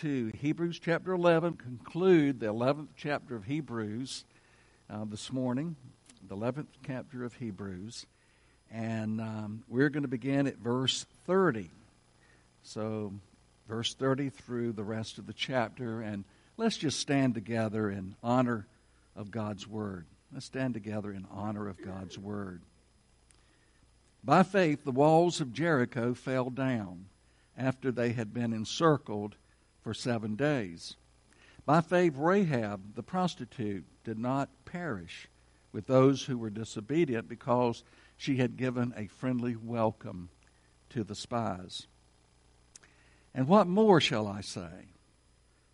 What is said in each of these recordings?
Hebrews chapter 11, conclude the 11th chapter of Hebrews uh, this morning, the 11th chapter of Hebrews. And um, we're going to begin at verse 30. So, verse 30 through the rest of the chapter. And let's just stand together in honor of God's Word. Let's stand together in honor of God's Word. By faith, the walls of Jericho fell down after they had been encircled for seven days. By faith, Rahab, the prostitute, did not perish with those who were disobedient because she had given a friendly welcome to the spies. And what more shall I say?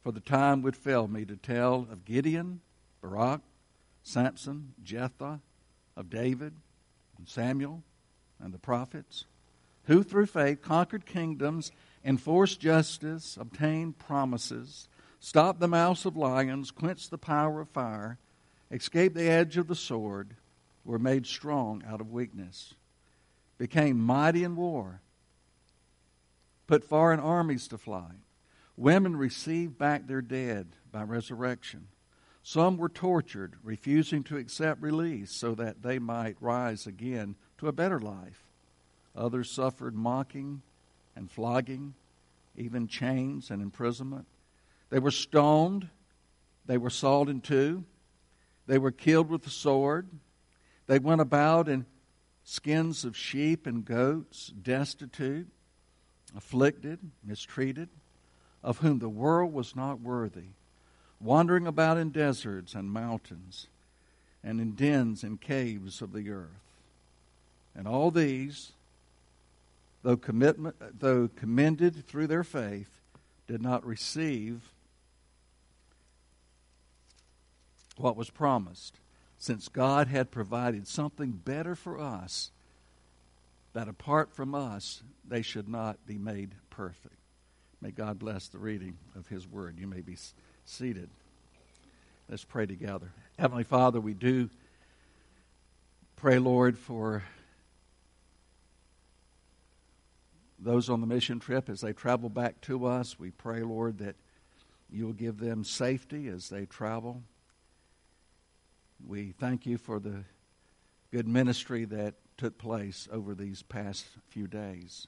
For the time would fail me to tell of Gideon, Barak, Samson, Jephthah, of David, and Samuel, and the prophets, who through faith conquered kingdoms enforced justice, obtained promises, stopped the mouths of lions, quenched the power of fire, escaped the edge of the sword, were made strong out of weakness, became mighty in war, put foreign armies to flight. Women received back their dead by resurrection. Some were tortured, refusing to accept release so that they might rise again to a better life. Others suffered mocking and flogging, even chains and imprisonment. They were stoned. They were sawed in two. They were killed with the sword. They went about in skins of sheep and goats, destitute, afflicted, mistreated, of whom the world was not worthy, wandering about in deserts and mountains, and in dens and caves of the earth. And all these, though, commitment, though commended through their faith, did not receive what was promised, since God had provided something better for us, that apart from us, they should not be made perfect. May God bless the reading of His Word. You may be seated. Let's pray together. Heavenly Father, we do pray, Lord, for those on the mission trip as they travel back to us. We pray, Lord, that you will give them safety as they travel. We thank you for the good ministry that took place over these past few days.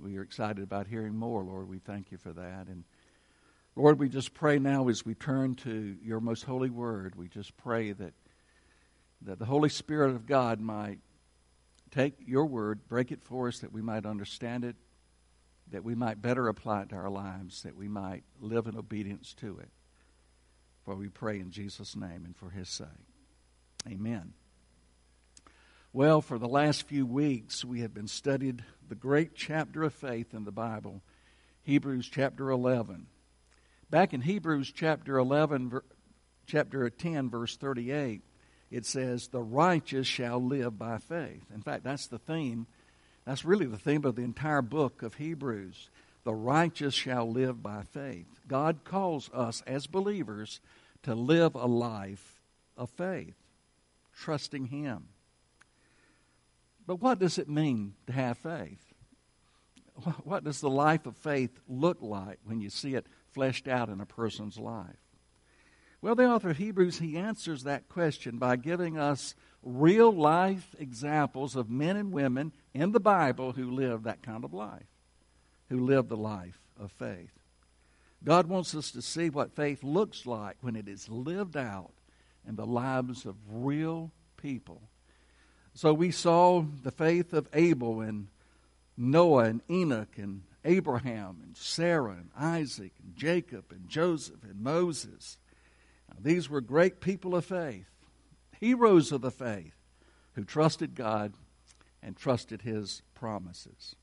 We are excited about hearing more, Lord. We thank you for that. And Lord, we just pray now as we turn to your most holy word, we just pray that that the Holy Spirit of God might take your word, break it for us that we might understand it, that we might better apply it to our lives, that we might live in obedience to it. For we pray in Jesus' name and for his sake. Amen. Well, for the last few weeks, we have been studied the great chapter of faith in the Bible, Hebrews chapter 11. Back in Hebrews chapter 11, chapter 10, verse 38, it says, The righteous shall live by faith. In fact, that's the theme. That's really the theme of the entire book of Hebrews. The righteous shall live by faith. God calls us as believers to live a life of faith, trusting Him. But what does it mean to have faith? What does the life of faith look like when you see it fleshed out in a person's life? Well, the author of Hebrews, he answers that question by giving us real life examples of men and women in the Bible who live that kind of life, who live the life of faith. God wants us to see what faith looks like when it is lived out in the lives of real people. So we saw the faith of Abel and Noah and Enoch and Abraham and Sarah and Isaac and Jacob and Joseph and Moses these were great people of faith, heroes of the faith, who trusted God and trusted His promises.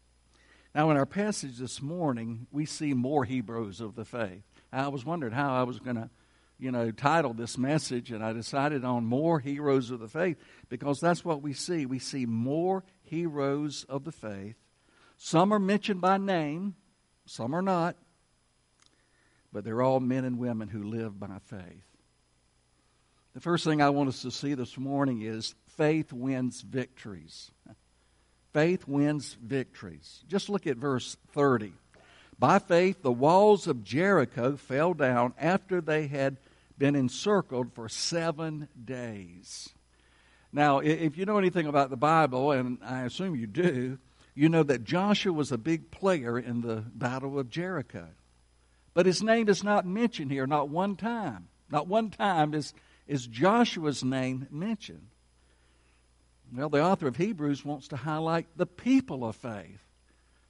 Now, in our passage this morning, we see more heroes of the faith. I was wondering how I was going to, you know, title this message, and I decided on more heroes of the faith because that's what we see. We see more heroes of the faith. Some are mentioned by name, some are not, but they're all men and women who live by faith. The first thing I want us to see this morning is faith wins victories. Faith wins victories. Just look at verse 30. By faith, the walls of Jericho fell down after they had been encircled for seven days. Now, if you know anything about the Bible, and I assume you do, you know that Joshua was a big player in the Battle of Jericho. But his name is not mentioned here, not one time. Not one time is, is Joshua's name mentioned. Well, the author of Hebrews wants to highlight the people of faith.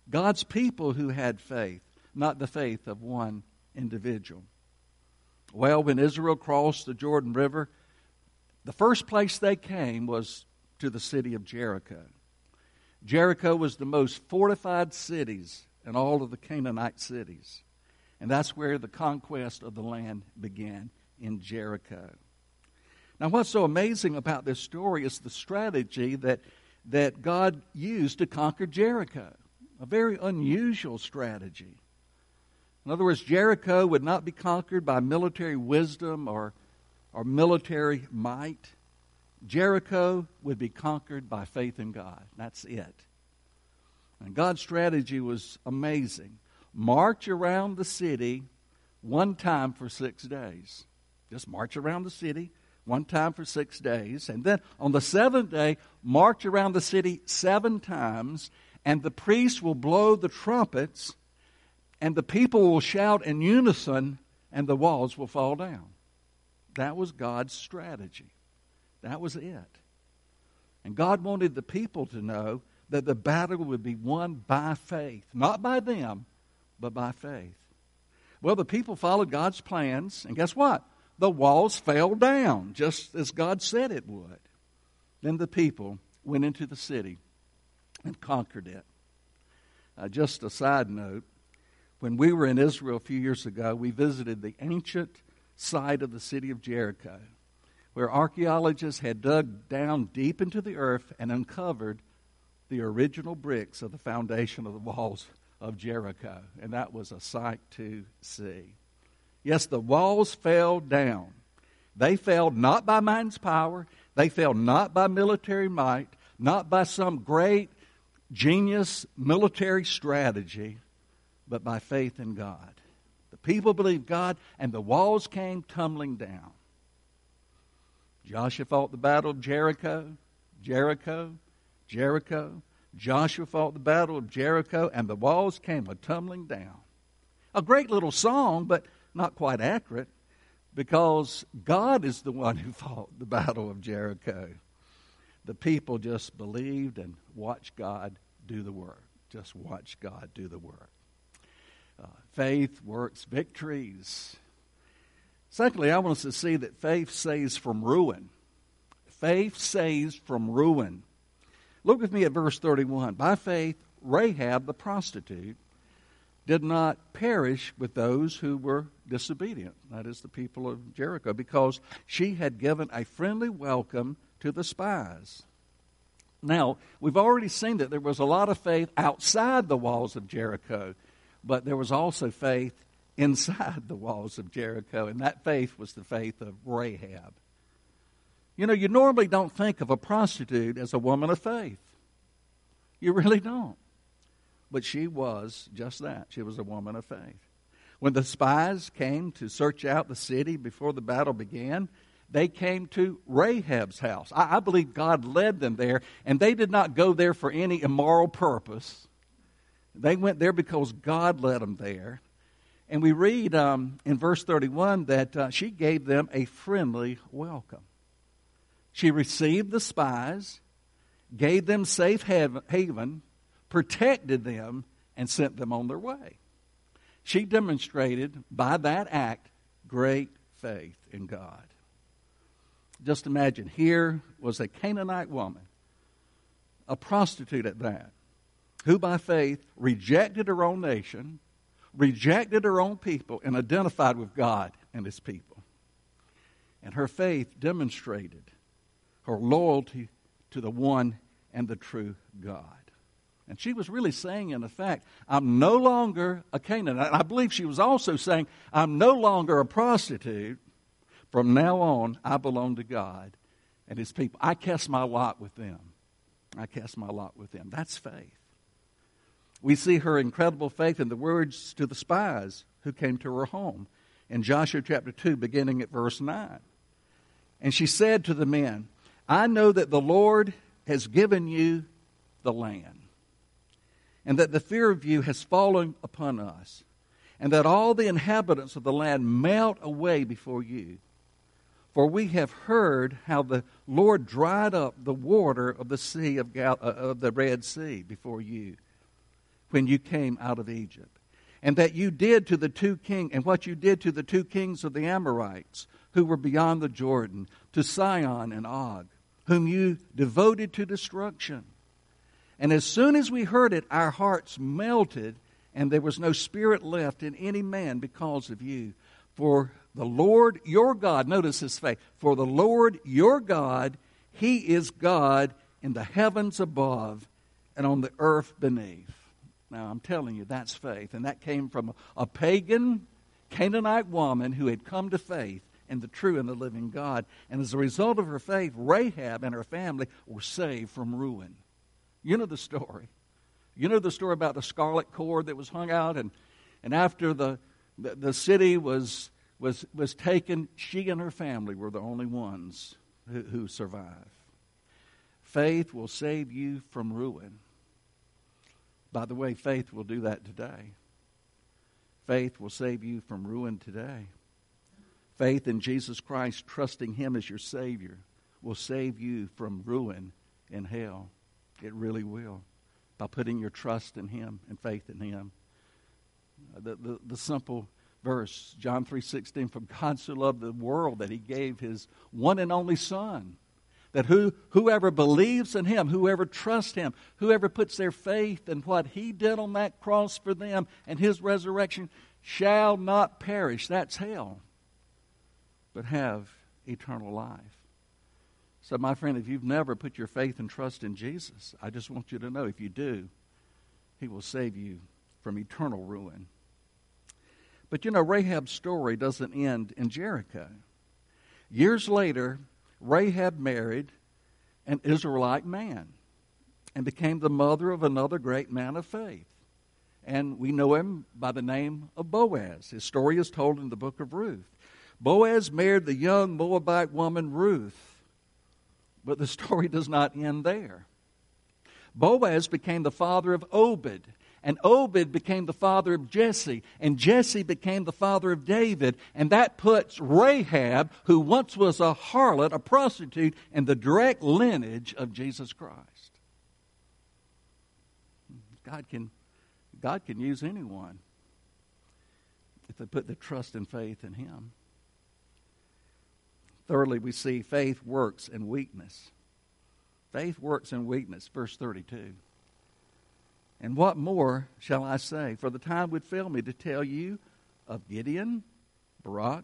God's people who had faith, not the faith of one individual. Well, when Israel crossed the Jordan River, the first place they came was to the city of Jericho. Jericho was the most fortified cities in all of the Canaanite cities. And that's where the conquest of the land began in Jericho. Now, what's so amazing about this story is the strategy that, that God used to conquer Jericho a very unusual strategy. In other words, Jericho would not be conquered by military wisdom or, or military might. Jericho would be conquered by faith in God. That's it. And God's strategy was amazing. March around the city one time for six days. Just march around the city one time for six days. And then on the seventh day, march around the city seven times and the priests will blow the trumpets, and the people will shout in unison, and the walls will fall down. That was God's strategy. That was it. And God wanted the people to know that the battle would be won by faith, not by them, but by faith. Well, the people followed God's plans, and guess what? The walls fell down, just as God said it would. Then the people went into the city and conquered it. Uh, just a side note when we were in Israel a few years ago, we visited the ancient site of the city of Jericho, where archaeologists had dug down deep into the earth and uncovered the original bricks of the foundation of the walls of Jericho. And that was a sight to see. Yes, the walls fell down. They fell not by man's power, they fell not by military might, not by some great genius military strategy, but by faith in God. The people believed God, and the walls came tumbling down. Joshua fought the battle of Jericho, Jericho, Jericho. Joshua fought the battle of Jericho, and the walls came a tumbling down. A great little song, but not quite accurate, because God is the one who fought the battle of Jericho the people just believed and watched God do the work. Just watch God do the work. Uh, faith works victories. Secondly, I want us to see that faith saves from ruin. Faith saves from ruin. Look with me at verse 31. By faith, Rahab the prostitute did not perish with those who were disobedient, that is, the people of Jericho, because she had given a friendly welcome to the spies. Now, we've already seen that there was a lot of faith outside the walls of Jericho, but there was also faith inside the walls of Jericho, and that faith was the faith of Rahab. You know, you normally don't think of a prostitute as a woman of faith. You really don't. But she was just that. She was a woman of faith. When the spies came to search out the city before the battle began, they came to Rahab's house. I, I, believe God led them there, and they did not go there for any immoral purpose. They went there because God led them there. And we read um, in verse 31 that uh, she gave them a friendly welcome. She received the spies, gave them safe haven, protected them, and sent them on their way. She demonstrated by that act great faith in God. Just imagine here was a Canaanite woman, a prostitute at that, who by faith rejected her own nation, rejected her own people, and identified with God and his people. And her faith demonstrated her loyalty to the one and the true God. And she was really saying, in effect, I'm no longer a Canaanite. I believe she was also saying, I'm no longer a prostitute. From now on, I belong to God and His people. I cast my lot with them. I cast my lot with them. That's faith. We see her incredible faith in the words to the spies who came to her home in Joshua chapter 2, beginning at verse 9. And she said to the men, I know that the Lord has given you the land, and that the fear of you has fallen upon us, and that all the inhabitants of the land melt away before you. For we have heard how the Lord dried up the water of the sea of, Gal- uh, of the Red Sea before you when you came out of Egypt, and that you did to the two kings, and what you did to the two kings of the Amorites who were beyond the Jordan, to Sihon and Og, whom you devoted to destruction. And as soon as we heard it, our hearts melted, and there was no spirit left in any man because of you. For the Lord your God, notice his faith, for the Lord your God, he is God in the heavens above and on the earth beneath. Now, I'm telling you, that's faith. And that came from a pagan Canaanite woman who had come to faith in the true and the living God. And as a result of her faith, Rahab and her family were saved from ruin. You know the story. You know the story about the scarlet cord that was hung out, and, and after the, the, the city was, was, was taken, she and her family were the only ones who, who survived. Faith will save you from ruin. By the way, faith will do that today. Faith will save you from ruin today. Faith in Jesus Christ, trusting Him as your Savior, will save you from ruin in hell. It really will. By putting your trust in Him and faith in Him. Uh, the, the, the simple verse, John 3.16, For God so loved the world that He gave His one and only Son that who, whoever believes in him, whoever trusts him, whoever puts their faith in what he did on that cross for them and his resurrection shall not perish. That's hell, but have eternal life. So, my friend, if you've never put your faith and trust in Jesus, I just want you to know if you do, he will save you from eternal ruin. But you know, Rahab's story doesn't end in Jericho. Years later, Rahab married an Israelite man and became the mother of another great man of faith. And we know him by the name of Boaz. His story is told in the book of Ruth. Boaz married the young Moabite woman Ruth, but the story does not end there. Boaz became the father of Obed, and Obed became the father of Jesse, and Jesse became the father of David, and that puts Rahab, who once was a harlot, a prostitute, in the direct lineage of Jesus Christ. God can, God can use anyone if they put their trust and faith in Him. Thirdly, we see faith works in weakness. Faith works in weakness, verse 32. And what more shall I say? For the time would fail me to tell you of Gideon, Barak,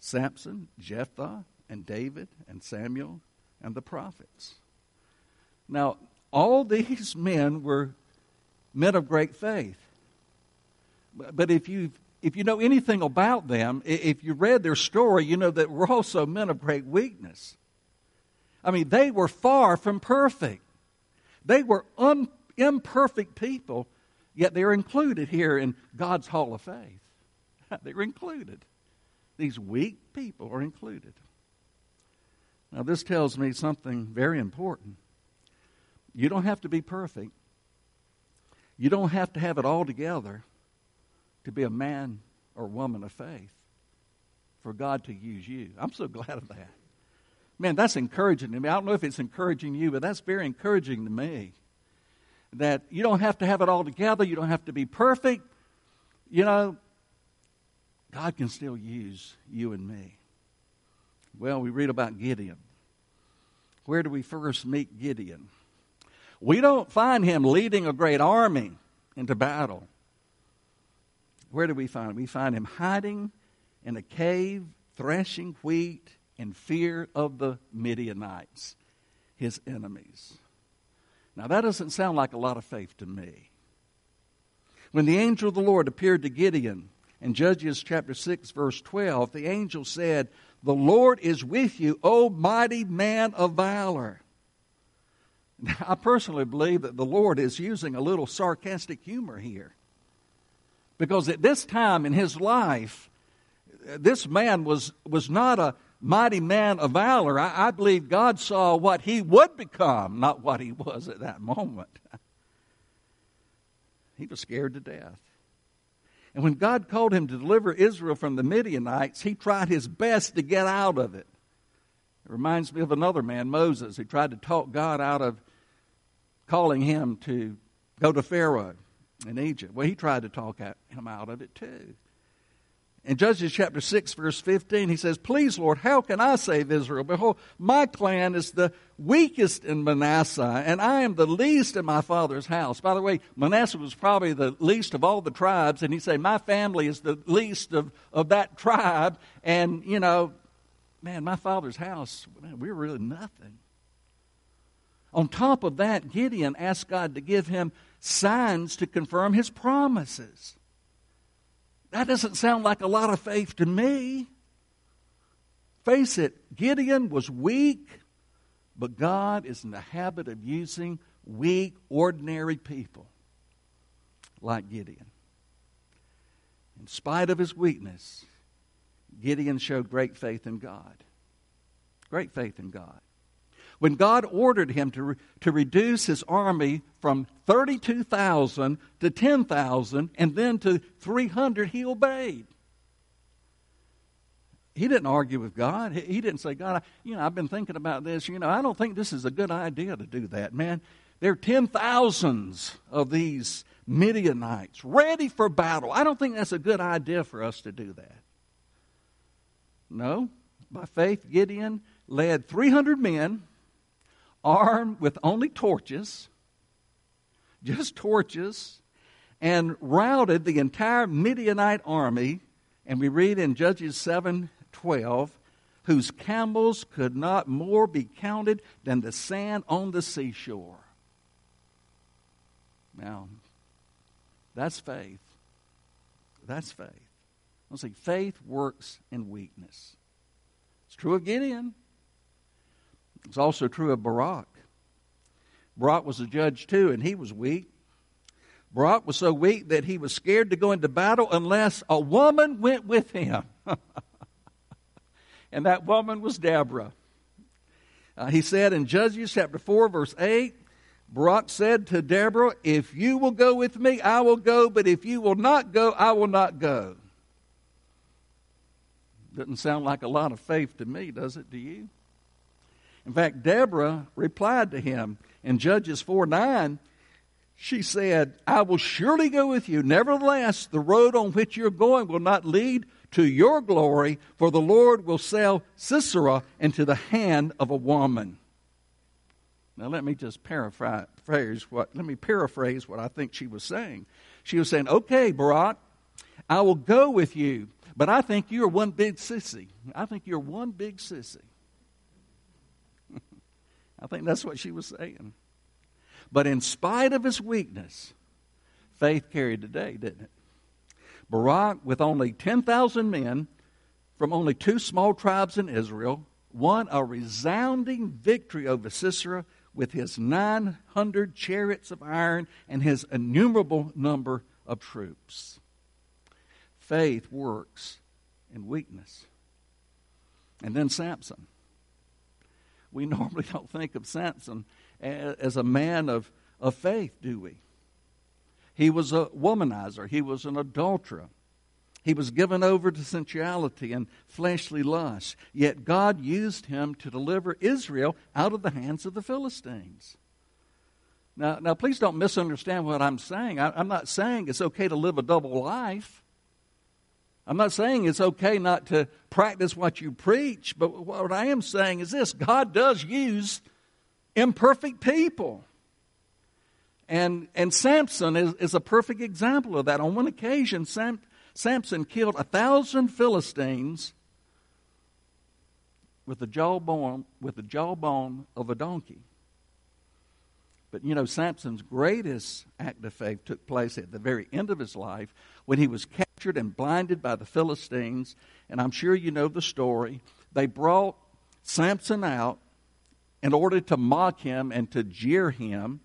Samson, Jephthah, and David, and Samuel, and the prophets. Now, all these men were men of great faith. But if you if you know anything about them, if you read their story, you know that we're also men of great weakness. I mean, they were far from perfect. They were un, imperfect people, yet they're included here in God's Hall of Faith. they're included. These weak people are included. Now, this tells me something very important. You don't have to be perfect. You don't have to have it all together to be a man or woman of faith for God to use you. I'm so glad of that. Man, that's encouraging to me. I don't know if it's encouraging you, but that's very encouraging to me that you don't have to have it all together, you don't have to be perfect. You know, God can still use you and me. Well, we read about Gideon. Where do we first meet Gideon? We don't find him leading a great army into battle. Where do we find him? We find him hiding in a cave, threshing wheat in fear of the Midianites, his enemies. Now, that doesn't sound like a lot of faith to me. When the angel of the Lord appeared to Gideon in Judges chapter 6, verse 12, the angel said, The Lord is with you, O mighty man of valor. I personally believe that the Lord is using a little sarcastic humor here. Because at this time in his life, this man was, was not a mighty man of valor. I, I believe God saw what he would become, not what he was at that moment. he was scared to death. And when God called him to deliver Israel from the Midianites, he tried his best to get out of it. It reminds me of another man, Moses, who tried to talk God out of calling him to go to Pharaoh in Egypt. Well, he tried to talk him out of it too. In Judges chapter 6, verse 15, he says, Please, Lord, how can I save Israel? Behold, my clan is the weakest in Manasseh, and I am the least in my father's house. By the way, Manasseh was probably the least of all the tribes, and he said, My family is the least of, of that tribe, and, you know, man, my father's house, man, we're really nothing. On top of that, Gideon asked God to give him signs to confirm his promises. That doesn't sound like a lot of faith to me. Face it, Gideon was weak, but God is in the habit of using weak, ordinary people like Gideon. In spite of his weakness, Gideon showed great faith in God. Great faith in God. When God ordered him to, re- to reduce his army from 32,000 to 10,000 and then to 300, he obeyed. He didn't argue with God. He, didn't say, God, I, you know, I've been thinking about this. You know, I don't think this is a good idea to do that, man. There are ten thousands of these Midianites ready for battle. I don't think that's a good idea for us to do that. No. By faith, Gideon led 300 men armed with only torches, just torches, and routed the entire Midianite army. And we read in Judges 7 12, whose camels could not more be counted than the sand on the seashore. Now, that's faith. That's faith. I'll say faith works in weakness. It's true of Gideon. It's also true of Barak. Barak was a judge too, and he was weak. Barak was so weak that he was scared to go into battle unless a woman went with him. and that woman was Deborah. Uh, he said in Judges chapter 4, verse 8, Barak said to Deborah, If you will go with me, I will go, but if you will not go, I will not go. Doesn't sound like a lot of faith to me, does it to you? In fact, Deborah replied to him in Judges 4 9. She said, I will surely go with you. Nevertheless, the road on which you're going will not lead to your glory, for the Lord will sell Sisera into the hand of a woman. Now let me just paraphrase what let me paraphrase what I think she was saying. She was saying, Okay, Barak, I will go with you, but I think you're one big sissy. I think you're one big sissy. I think that's what she was saying. But in spite of his weakness, faith carried the day, didn't it? Barak, with only 10,000 men from only two small tribes in Israel, won a resounding victory over Sisera with his 900 chariots of iron and his innumerable number of troops. Faith works in weakness. And then Samson we normally don't think of Samson as a man of, of faith, do we? He was a womanizer, he was an adulterer. He was given over to sensuality and fleshly lust. Yet God used him to deliver Israel out of the hands of the Philistines. Now, now please don't misunderstand what I'm saying. I, I'm not saying it's okay to live a double life. I'm not saying it's okay not to practice what you preach, but what I am saying is this God does use imperfect people. And, and Samson is, is a perfect example of that. On one occasion, Sam, Samson killed a thousand Philistines with the jawbone, with the jawbone of a donkey. But you know, Samson's greatest act of faith took place at the very end of his life when he was captured and blinded by the Philistines. And I'm sure you know the story. They brought Samson out in order to mock him and to jeer him,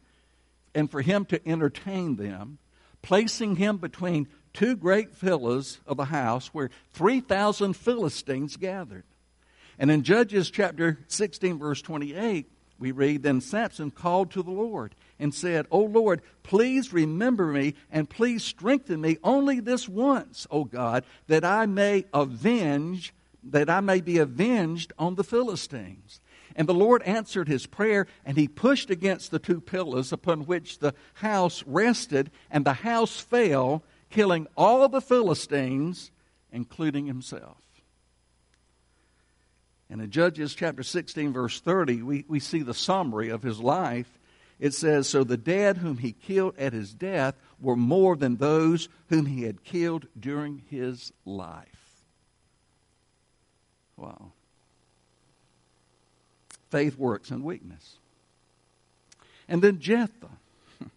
and for him to entertain them, placing him between two great villas of the house where 3,000 Philistines gathered. And in Judges chapter 16, verse 28, we read, Then Samson called to the Lord and said, O Lord, please remember me and please strengthen me only this once, O God, that I may avenge, that I may be avenged on the Philistines. And the Lord answered his prayer, and he pushed against the two pillars upon which the house rested, and the house fell, killing all the Philistines, including himself. And in Judges chapter 16, verse 30, we, we see the summary of his life. It says, So the dead whom he killed at his death were more than those whom he had killed during his life. Wow. Faith works in weakness. And then Jephthah.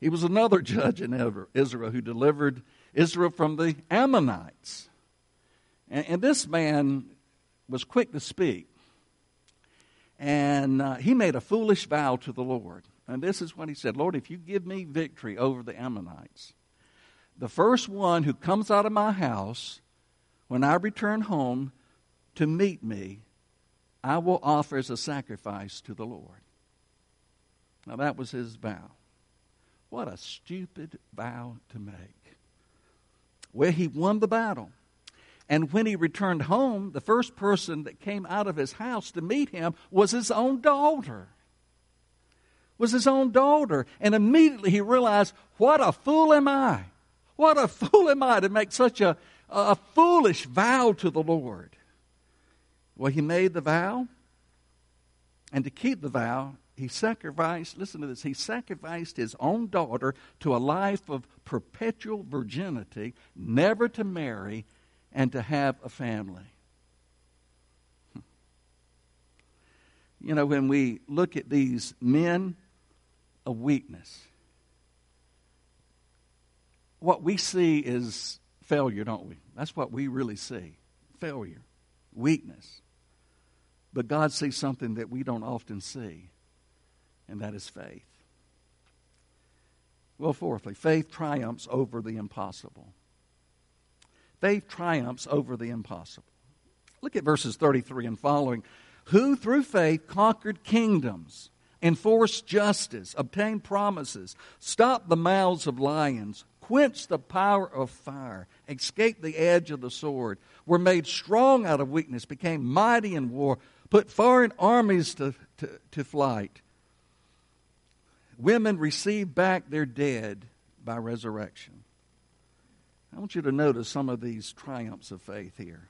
He was another judge in Israel who delivered Israel from the Ammonites. And, and this man was quick to speak. And uh, he made a foolish vow to the Lord. And this is what he said Lord, if you give me victory over the Ammonites, the first one who comes out of my house when I return home to meet me, I will offer as a sacrifice to the Lord. Now, that was his vow. What a stupid vow to make. Well, he won the battle. And when he returned home, the first person that came out of his house to meet him was his own daughter. Was his own daughter. And immediately he realized, what a fool am I? What a fool am I to make such a, a foolish vow to the Lord? Well, he made the vow. And to keep the vow, he sacrificed, listen to this, he sacrificed his own daughter to a life of perpetual virginity, never to marry, and to have a family. Hmm. You know, when we look at these men of weakness, what we see is failure, don't we? That's what we really see failure, weakness. But God sees something that we don't often see, and that is faith. Well, fourthly, faith triumphs over the impossible. Faith triumphs over the impossible. Look at verses 33 and following. Who through faith conquered kingdoms, enforced justice, obtained promises, stopped the mouths of lions, quenched the power of fire, escaped the edge of the sword, were made strong out of weakness, became mighty in war, put foreign armies to, to, to flight. Women received back their dead by resurrection. I want you to notice some of these triumphs of faith here.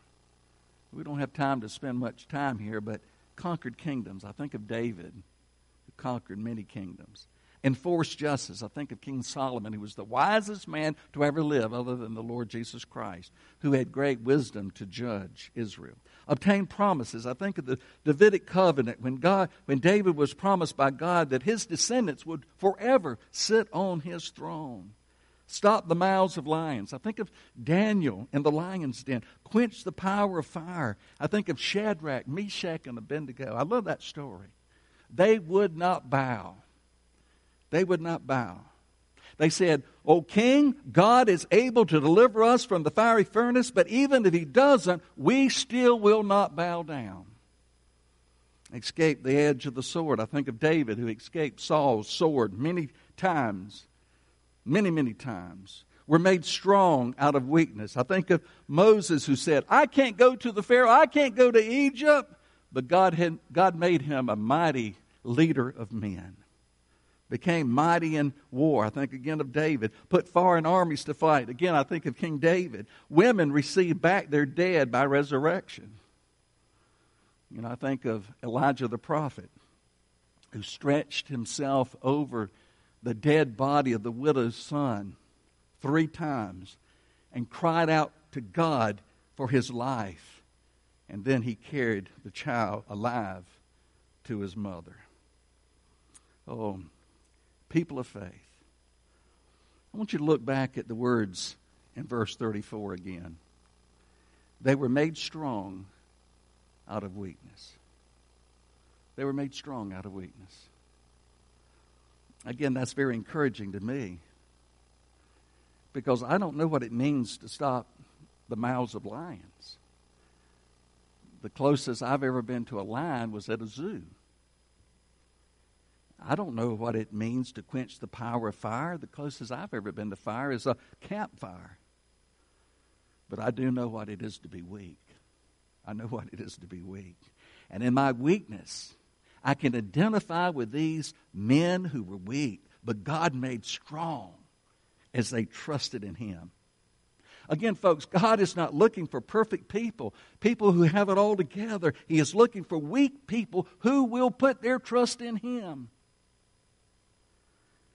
We don't have time to spend much time here, but conquered kingdoms. I think of David, who conquered many kingdoms. Enforced justice. I think of King Solomon, who was the wisest man to ever live, other than the Lord Jesus Christ, who had great wisdom to judge Israel. Obtained promises. I think of the Davidic covenant when God, when David was promised by God that his descendants would forever sit on his throne. Stop the mouths of lions. I think of Daniel in the lion's den. Quench the power of fire. I think of Shadrach, Meshach, and Abednego. I love that story. They would not bow. They would not bow. They said, O king, God is able to deliver us from the fiery furnace, but even if he doesn't, we still will not bow down. Escape the edge of the sword. I think of David who escaped Saul's sword many times many, many times. We're made strong out of weakness. I think of Moses who said, I can't go to the Pharaoh, I can't go to Egypt. But God, had, God made him a mighty leader of men. Became mighty in war. I think again of David. Put foreign armies to fight. Again, I think of King David. Women received back their dead by resurrection. You know, I think of Elijah the prophet who stretched himself over the dead body of the widow's son three times and cried out to God for his life. And then he carried the child alive to his mother. Oh, people of faith. I want you to look back at the words in verse 34 again. They were made strong out of weakness. They were made strong out of weakness. Again, that's very encouraging to me because I don't know what it means to stop the mouths of lions. The closest I've ever been to a lion was at a zoo. I don't know what it means to quench the power of fire. The closest I've ever been to fire is a campfire. But I do know what it is to be weak. I know what it is to be weak. And in my weakness, I can identify with these men who were weak, but God made strong as they trusted in Him. Again, folks, God is not looking for perfect people, people who have it all together. He is looking for weak people who will put their trust in Him.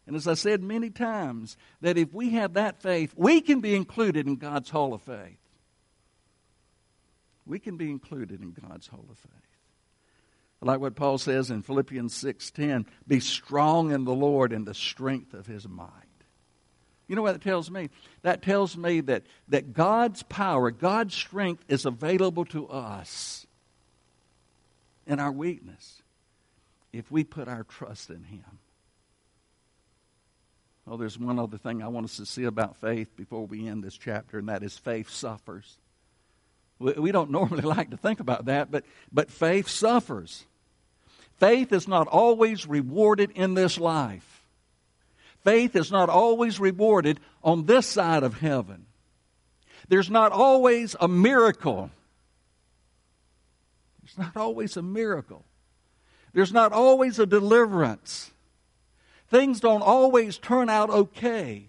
And as I said many times, that if we have that faith, we can be included in God's Hall of Faith. We can be included in God's Hall of Faith. Like what Paul says in Philippians 6:10, be strong in the Lord and the strength of his might. You know what that tells me? That tells me that, that God's power, God's strength is available to us in our weakness if we put our trust in Him. Oh, there's one other thing I want us to see about faith before we end this chapter, and that is faith suffers. We don't normally like to think about that, but, but faith suffers. Faith is not always rewarded in this life. Faith is not always rewarded on this side of heaven. There's not always a miracle. There's not always a miracle. There's not always a deliverance. Things don't always turn out okay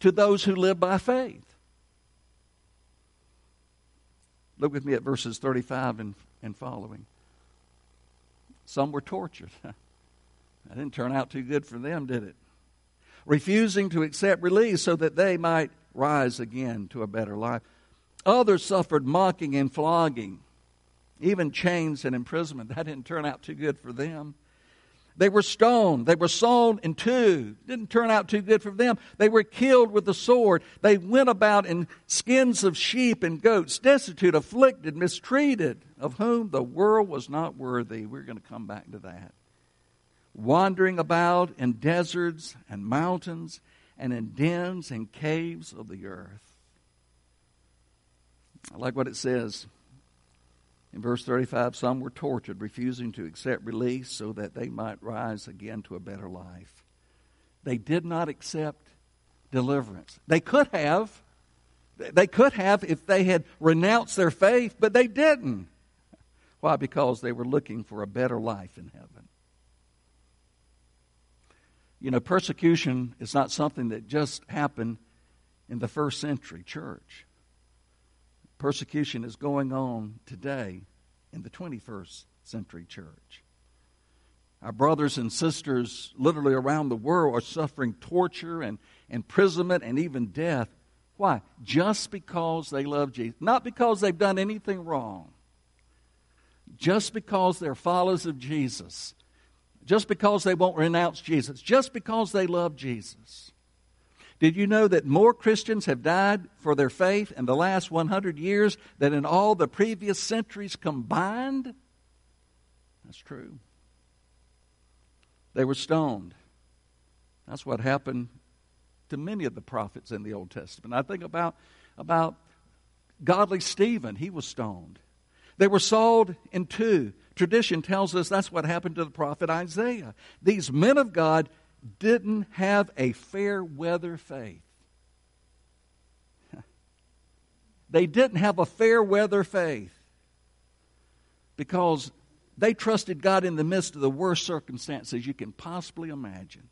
to those who live by faith. Look with me at verses 35 and, and following. Some were tortured. that didn't turn out too good for them, did it? Refusing to accept release so that they might rise again to a better life. Others suffered mocking and flogging, even chains and imprisonment. That didn't turn out too good for them. They were stoned. They were sawn in two. Didn't turn out too good for them. They were killed with the sword. They went about in skins of sheep and goats, destitute, afflicted, mistreated, of whom the world was not worthy. We're going to come back to that. Wandering about in deserts and mountains and in dens and caves of the earth. I like what it says in verse 35, some were tortured, refusing to accept release so that they might rise again to a better life. They did not accept deliverance. They could have. They could have if they had renounced their faith, but they didn't. Why? Because they were looking for a better life in heaven. You know, persecution is not something that just happened in the first century church. Persecution is going on today in the 21st century church. Our brothers and sisters, literally around the world, are suffering torture and imprisonment and even death. Why? Just because they love Jesus. Not because they've done anything wrong. Just because they're followers of Jesus. Just because they won't renounce Jesus. Just because they love Jesus. Did you know that more Christians have died for their faith in the last 100 years than in all the previous centuries combined? That's true. They were stoned. That's what happened to many of the prophets in the Old Testament. I think about, about godly Stephen, he was stoned. They were sawed in two. Tradition tells us that's what happened to the prophet Isaiah. These men of God didn't have a fair weather faith. they didn't have a fair weather faith because they trusted God in the midst of the worst circumstances you can possibly imagine.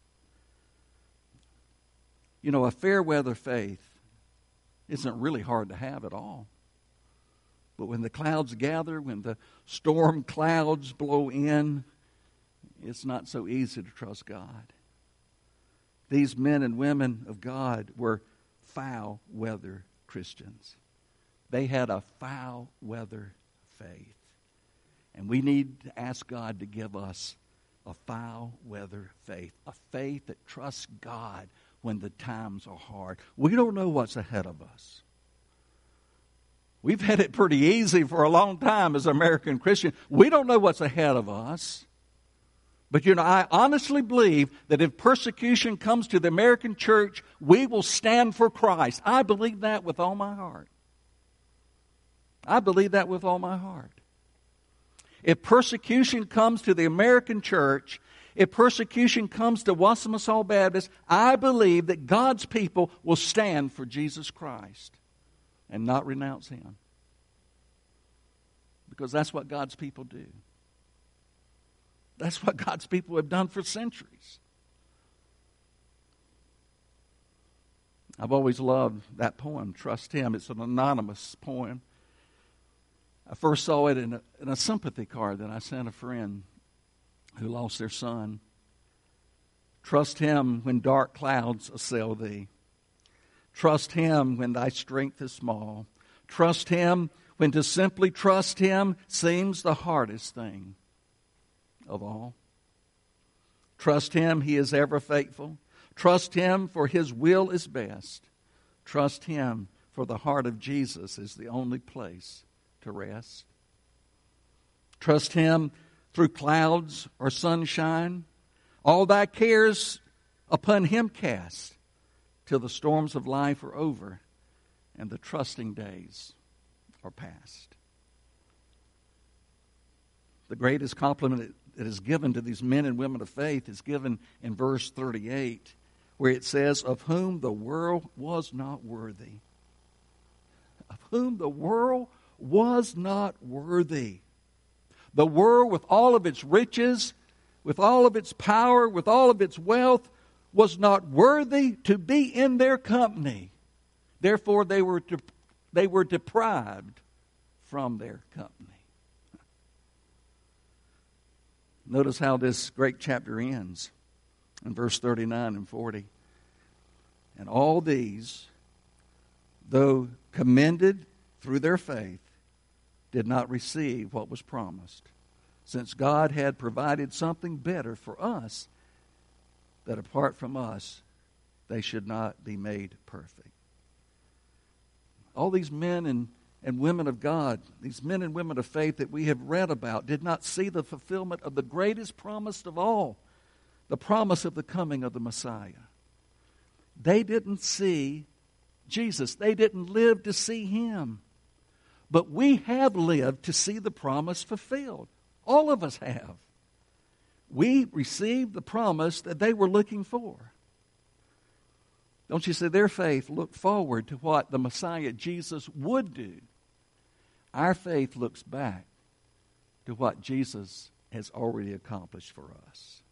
You know, a fair weather faith isn't really hard to have at all. But when the clouds gather, when the storm clouds blow in, it's not so easy to trust God. These men and women of God were foul weather Christians. They had a foul weather faith. And we need to ask God to give us a foul weather faith, a faith that trusts God when the times are hard. We don't know what's ahead of us. We've had it pretty easy for a long time as American Christians. We don't know what's ahead of us. But you know, I honestly believe that if persecution comes to the American church, we will stand for Christ. I believe that with all my heart. I believe that with all my heart. If persecution comes to the American church, if persecution comes to Wassamassaw Baptist, I believe that God's people will stand for Jesus Christ and not renounce Him. Because that's what God's people do. That's what God's people have done for centuries. I've always loved that poem, Trust Him. It's an anonymous poem. I first saw it in a, in a sympathy card that I sent a friend who lost their son. Trust Him when dark clouds assail thee. Trust Him when thy strength is small. Trust Him when to simply trust Him seems the hardest thing of all. Trust Him, He is ever faithful. Trust Him, for His will is best. Trust Him, for the heart of Jesus is the only place to rest. Trust Him through clouds or sunshine. All thy cares upon Him cast till the storms of life are over and the trusting days are past. The greatest compliment that is given to these men and women of faith is given in verse 38, where it says, Of whom the world was not worthy. Of whom the world was not worthy. The world, with all of its riches, with all of its power, with all of its wealth, was not worthy to be in their company. Therefore, they were, de- they were deprived from their company. Notice how this great chapter ends in verse 39 and 40. And all these, though commended through their faith, did not receive what was promised, since God had provided something better for us, that apart from us, they should not be made perfect. All these men and, and women of God, these men and women of faith that we have read about, did not see the fulfillment of the greatest promise of all the promise of the coming of the Messiah. They didn't see Jesus, they didn't live to see Him. But we have lived to see the promise fulfilled. All of us have. We received the promise that they were looking for. Don't you see? Their faith looked forward to what the Messiah Jesus would do. Our faith looks back to what Jesus has already accomplished for us.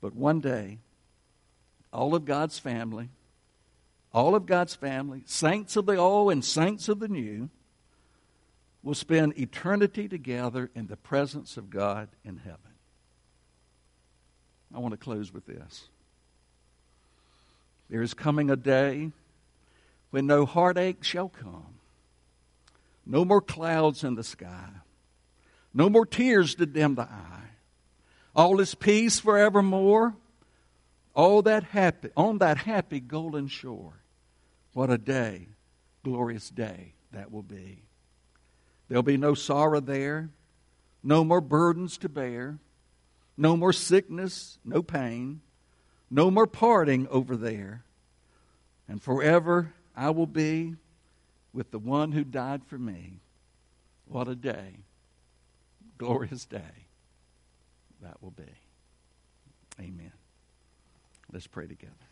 But one day, all of God's family, all of God's family, saints of the old and saints of the new, will spend eternity together in the presence of God in heaven. I want to close with this. There is coming a day when no heartache shall come, no more clouds in the sky, no more tears to dim the eye. All is peace forevermore. All that happy on that happy golden shore. What a day, glorious day that will be. There'll be no sorrow there, no more burdens to bear, no more sickness, no pain, no more parting over there. And forever I will be with the one who died for me. What a day, glorious day that will be. Amen. Let's pray together.